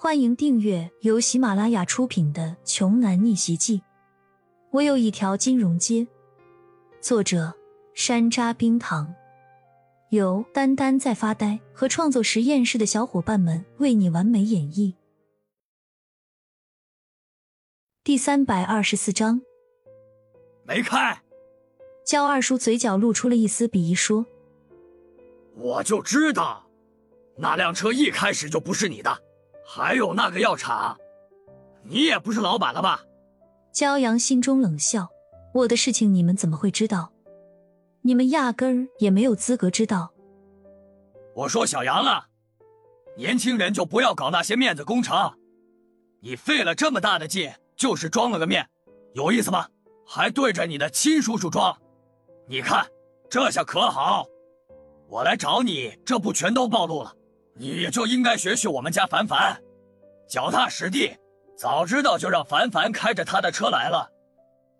欢迎订阅由喜马拉雅出品的《穷男逆袭记》。我有一条金融街。作者：山楂冰糖，由丹丹在发呆和创作实验室的小伙伴们为你完美演绎。第三百二十四章，没开。焦二叔嘴角露出了一丝鄙夷，说：“我就知道，那辆车一开始就不是你的。”还有那个药厂，你也不是老板了吧？焦阳心中冷笑：“我的事情你们怎么会知道？你们压根儿也没有资格知道。”我说小杨啊，年轻人就不要搞那些面子工程。你费了这么大的劲，就是装了个面，有意思吗？还对着你的亲叔叔装，你看这下可好？我来找你，这不全都暴露了？你就应该学学我们家凡凡，脚踏实地。早知道就让凡凡开着他的车来了，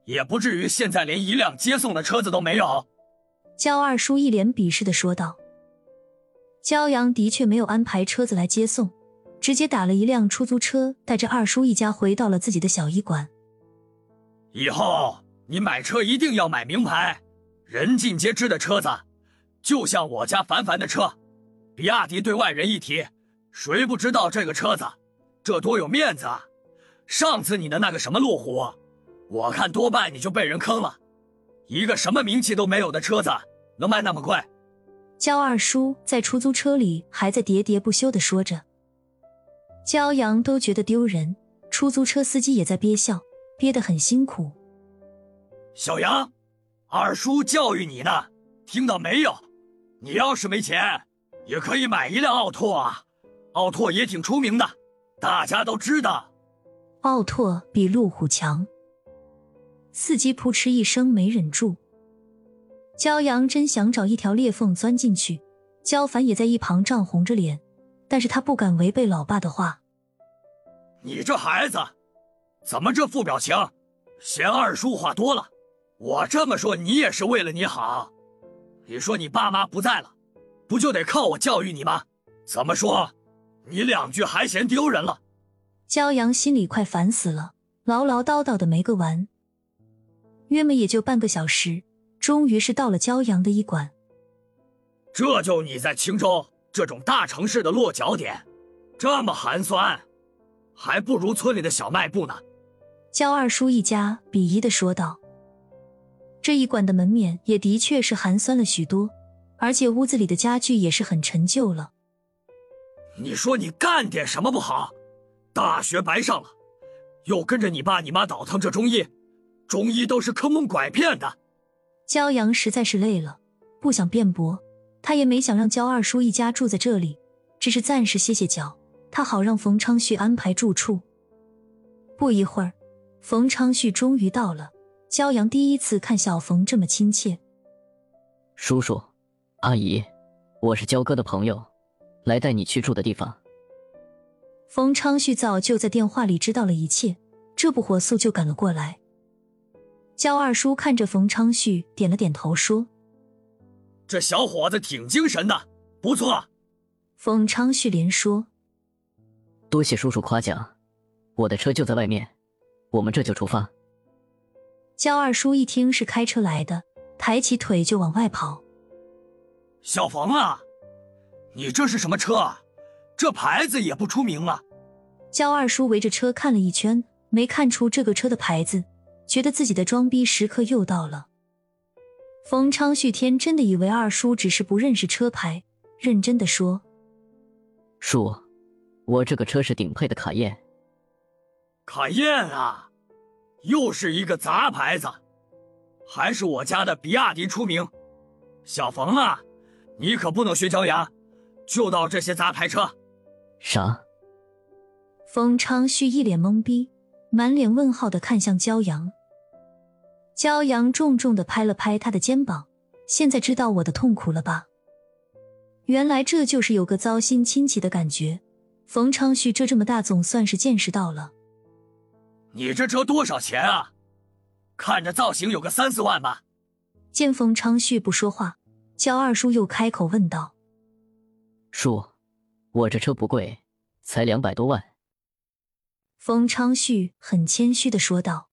也不至于现在连一辆接送的车子都没有。焦二叔一脸鄙视的说道。焦阳的确没有安排车子来接送，直接打了一辆出租车，带着二叔一家回到了自己的小医馆。以后你买车一定要买名牌、人尽皆知的车子，就像我家凡凡的车。比亚迪对外人一提，谁不知道这个车子？这多有面子啊！上次你的那个什么路虎，我看多半你就被人坑了。一个什么名气都没有的车子，能卖那么贵？焦二叔在出租车里还在喋喋不休的说着，焦阳都觉得丢人，出租车司机也在憋笑，憋得很辛苦。小杨，二叔教育你呢，听到没有？你要是没钱。也可以买一辆奥拓啊，奥拓也挺出名的，大家都知道。奥拓比路虎强。司机扑哧一声没忍住，焦阳真想找一条裂缝钻进去。焦凡也在一旁涨红着脸，但是他不敢违背老爸的话。你这孩子，怎么这副表情？嫌二叔话多了？我这么说，你也是为了你好。你说你爸妈不在了。不就得靠我教育你吗？怎么说，你两句还嫌丢人了？焦阳心里快烦死了，唠唠叨叨的没个完。约么也就半个小时，终于是到了骄阳的医馆。这就你在青州这种大城市的落脚点，这么寒酸，还不如村里的小卖部呢。焦二叔一家鄙夷的说道：“这一馆的门面也的确是寒酸了许多。”而且屋子里的家具也是很陈旧了。你说你干点什么不好？大学白上了，又跟着你爸你妈倒腾这中医，中医都是坑蒙拐骗的。焦阳实在是累了，不想辩驳，他也没想让焦二叔一家住在这里，只是暂时歇歇脚，他好让冯昌旭安排住处。不一会儿，冯昌旭终于到了。焦阳第一次看小冯这么亲切，叔叔。阿姨，我是焦哥的朋友，来带你去住的地方。冯昌旭早就在电话里知道了一切，这不火速就赶了过来。焦二叔看着冯昌旭，点了点头，说：“这小伙子挺精神的，不错。”冯昌旭连说：“多谢叔叔夸奖，我的车就在外面，我们这就出发。”焦二叔一听是开车来的，抬起腿就往外跑。小冯啊，你这是什么车？啊？这牌子也不出名啊！焦二叔围着车看了一圈，没看出这个车的牌子，觉得自己的装逼时刻又到了。冯昌旭天真的以为二叔只是不认识车牌，认真的说：“叔，我这个车是顶配的卡宴。”卡宴啊，又是一个杂牌子，还是我家的比亚迪出名。小冯啊！你可不能学骄阳，就到这些杂牌车。啥？冯昌旭一脸懵逼，满脸问号的看向骄阳。骄阳重重的拍了拍他的肩膀，现在知道我的痛苦了吧？原来这就是有个糟心亲戚的感觉。冯昌旭这这么大，总算是见识到了。你这车多少钱啊？看着造型有个三四万吧。见冯昌旭不说话。焦二叔又开口问道：“叔，我这车不贵，才两百多万，封昌旭很谦虚的说道。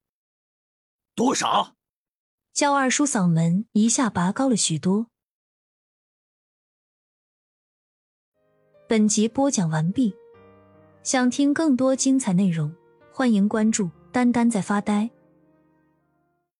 多少？焦二叔嗓门一下拔高了许多。本集播讲完毕，想听更多精彩内容，欢迎关注“丹丹在发呆”。